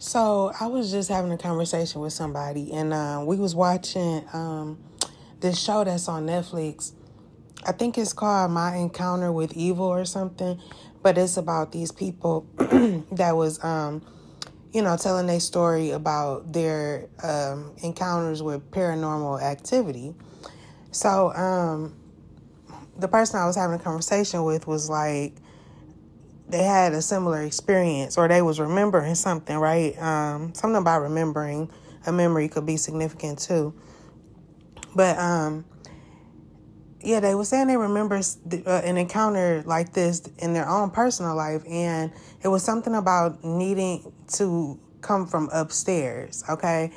So I was just having a conversation with somebody, and uh, we was watching um, this show that's on Netflix. I think it's called My Encounter with Evil or something, but it's about these people that was, um, you know, telling their story about their um, encounters with paranormal activity. So um, the person I was having a conversation with was like, they had a similar experience or they was remembering something, right? Um, something about remembering a memory could be significant too. But um, yeah, they were saying they remember uh, an encounter like this in their own personal life, and it was something about needing to come from upstairs, okay?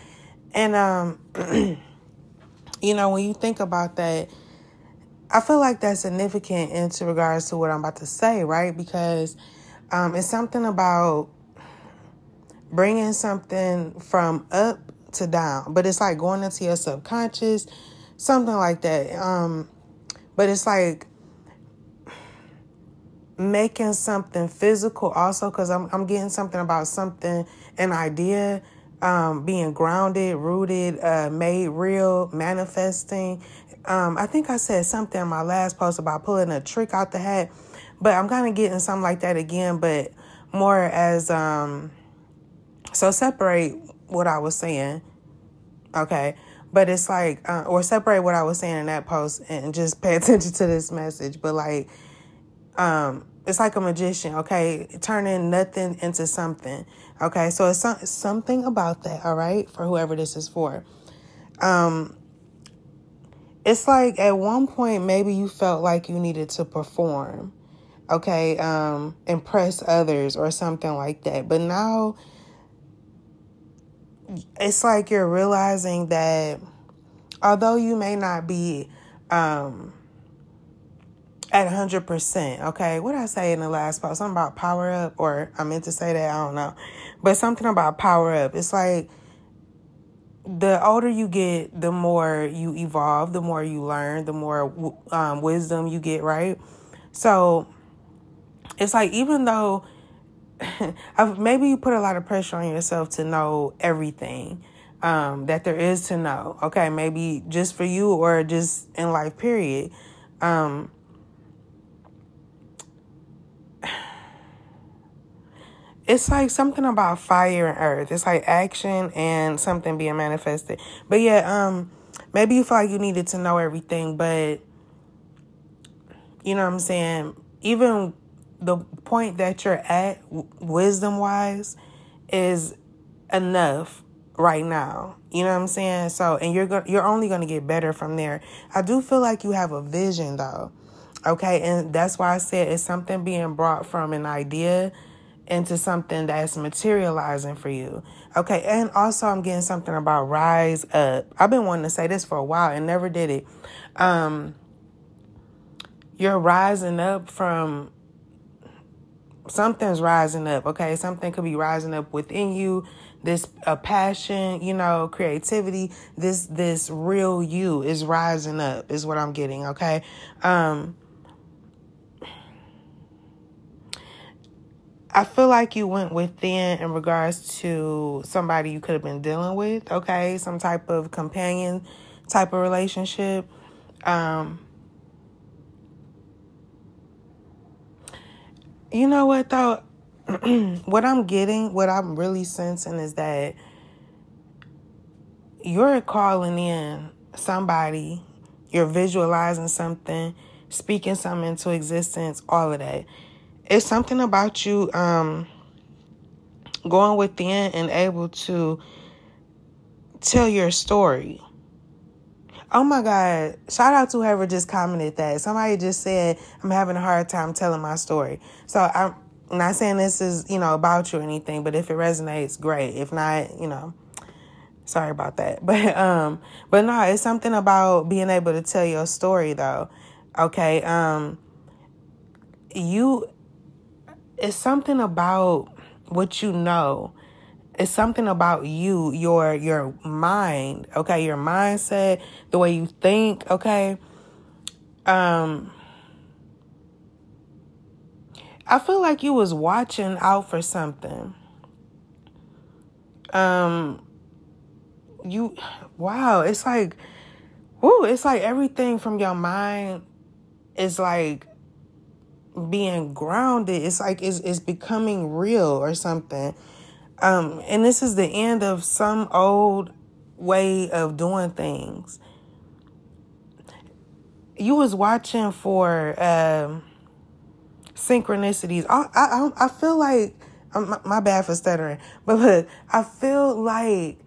And um, you know, when you think about that, I feel like that's significant into regards to what I'm about to say, right? Because um, it's something about bringing something from up to down, but it's like going into your subconscious, something like that. Um, but it's like making something physical also because I'm, I'm getting something about something, an idea um, being grounded, rooted, uh, made real, manifesting. Um, I think I said something in my last post about pulling a trick out the hat, but I'm kind of getting something like that again, but more as um. So separate what I was saying, okay, but it's like uh, or separate what I was saying in that post and just pay attention to this message. But like, um, it's like a magician, okay, turning nothing into something, okay. So it's some, something about that, all right, for whoever this is for. Um, it's like at one point maybe you felt like you needed to perform okay um impress others or something like that. But now it's like you're realizing that although you may not be um at 100% okay what did i say in the last part, something about power up or i meant to say that i don't know. But something about power up. It's like the older you get, the more you evolve, the more you learn, the more um, wisdom you get, right? So it's like, even though maybe you put a lot of pressure on yourself to know everything um, that there is to know, okay? Maybe just for you or just in life, period. Um, it's like something about fire and earth. It's like action and something being manifested. But yeah, um, maybe you feel like you needed to know everything, but you know what I'm saying? Even the point that you're at, wisdom wise, is enough right now. You know what I'm saying? So, and you're go- you're only going to get better from there. I do feel like you have a vision though. Okay, and that's why I said it's something being brought from an idea into something that's materializing for you. Okay, and also I'm getting something about rise up. I've been wanting to say this for a while and never did it. Um you're rising up from something's rising up, okay? Something could be rising up within you. This a passion, you know, creativity, this this real you is rising up is what I'm getting, okay? Um I feel like you went within in regards to somebody you could have been dealing with, okay? Some type of companion type of relationship. Um, you know what though? what I'm getting, what I'm really sensing is that you're calling in somebody, you're visualizing something, speaking something into existence, all of that it's something about you um, going within and able to tell your story. Oh my God. Shout out to whoever just commented that. Somebody just said, I'm having a hard time telling my story. So I'm not saying this is, you know, about you or anything, but if it resonates, great. If not, you know, sorry about that. But um, but no, it's something about being able to tell your story though. Okay. Um you it's something about what you know. It's something about you, your your mind, okay, your mindset, the way you think, okay? Um I feel like you was watching out for something. Um, you, wow, it's like, whoo, it's like everything from your mind is like being grounded. It's like it's, it's becoming real or something. Um, and this is the end of some old way of doing things. You was watching for um, synchronicities. I, I I feel like my, my bad for stuttering, but look, I feel like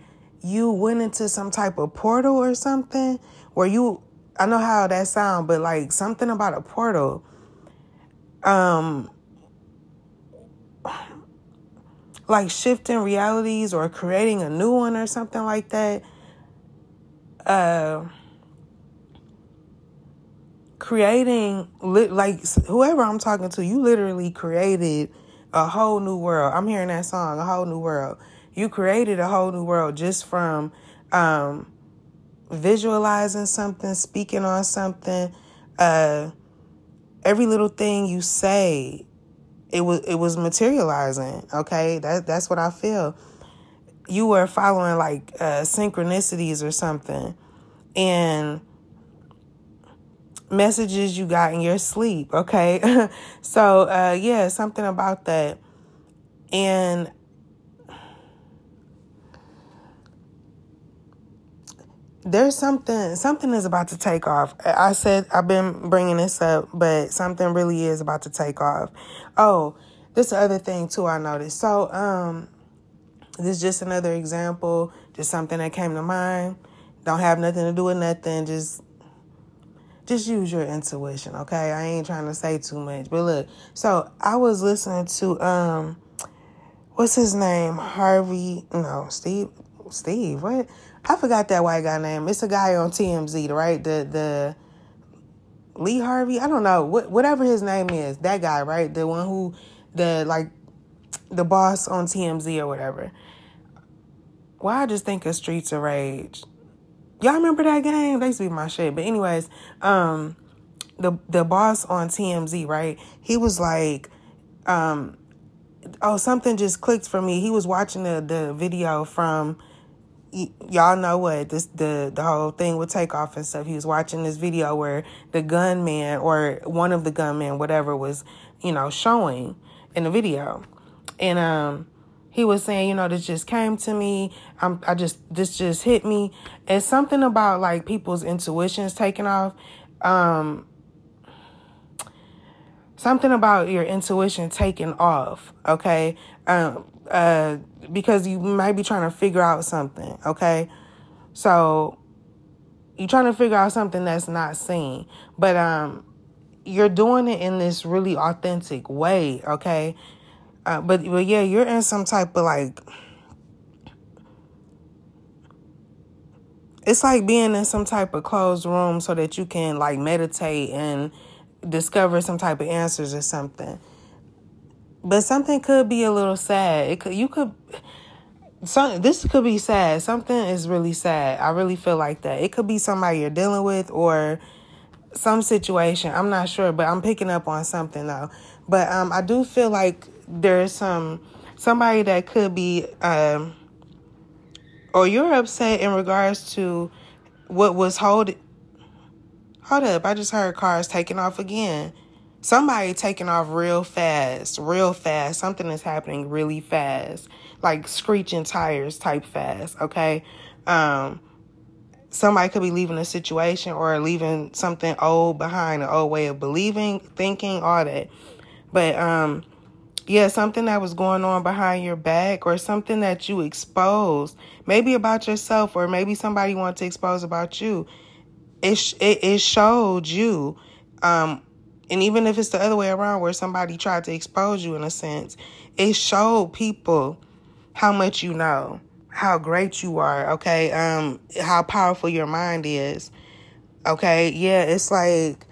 you went into some type of portal or something where you. I know how that sound, but like something about a portal. Um, like shifting realities or creating a new one or something like that. Uh, creating like whoever I'm talking to, you literally created a whole new world. I'm hearing that song, a whole new world. You created a whole new world just from um, visualizing something, speaking on something. Uh, every little thing you say it was it was materializing. Okay, that that's what I feel. You were following like uh, synchronicities or something, and messages you got in your sleep. Okay, so uh, yeah, something about that, and there's something something is about to take off. I said I've been bringing this up, but something really is about to take off. Oh, this other thing too I noticed. So, um this is just another example, just something that came to mind. Don't have nothing to do with nothing, just just use your intuition, okay? I ain't trying to say too much. But look, so I was listening to um what's his name? Harvey no, Steve Steve, what? I forgot that white guy name. It's a guy on TMZ, right? The the Lee Harvey. I don't know what whatever his name is. That guy, right? The one who the like the boss on TMZ or whatever. Why I just think of Streets of Rage. Y'all remember that game? They used to be my shit. But anyways, um, the the boss on TMZ, right? He was like, um, oh, something just clicked for me. He was watching the the video from y'all know what this the the whole thing with Takeoff and stuff. He was watching this video where the gunman or one of the gunmen, whatever, was you know showing in the video, and um he was saying, you know, this just came to me. I'm, I just, this just hit me. It's something about like people's intuitions taking off. Um, something about your intuition taking off. Okay. Um, uh, because you might be trying to figure out something, okay? So you're trying to figure out something that's not seen, but um, you're doing it in this really authentic way, okay? Uh, but but yeah, you're in some type of like. It's like being in some type of closed room so that you can like meditate and discover some type of answers or something. But something could be a little sad. It could you could some this could be sad. Something is really sad. I really feel like that. It could be somebody you're dealing with or some situation. I'm not sure, but I'm picking up on something though. But um I do feel like there's some somebody that could be um or you're upset in regards to what was holding Hold up, I just heard cars taking off again somebody taking off real fast, real fast. Something is happening really fast, like screeching tires type fast. Okay. Um, somebody could be leaving a situation or leaving something old behind, an old way of believing, thinking, all that. But, um, yeah, something that was going on behind your back or something that you exposed, maybe about yourself or maybe somebody wanted to expose about you. It, it, it showed you, um, and even if it's the other way around where somebody tried to expose you in a sense, it showed people how much you know, how great you are, okay? Um how powerful your mind is. Okay? Yeah, it's like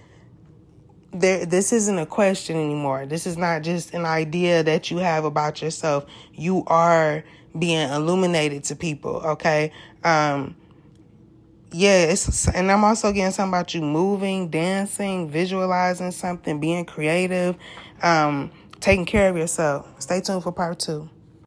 there this isn't a question anymore. This is not just an idea that you have about yourself. You are being illuminated to people, okay? Um it's and I'm also getting something about you moving, dancing, visualizing something, being creative, um, taking care of yourself. Stay tuned for part two.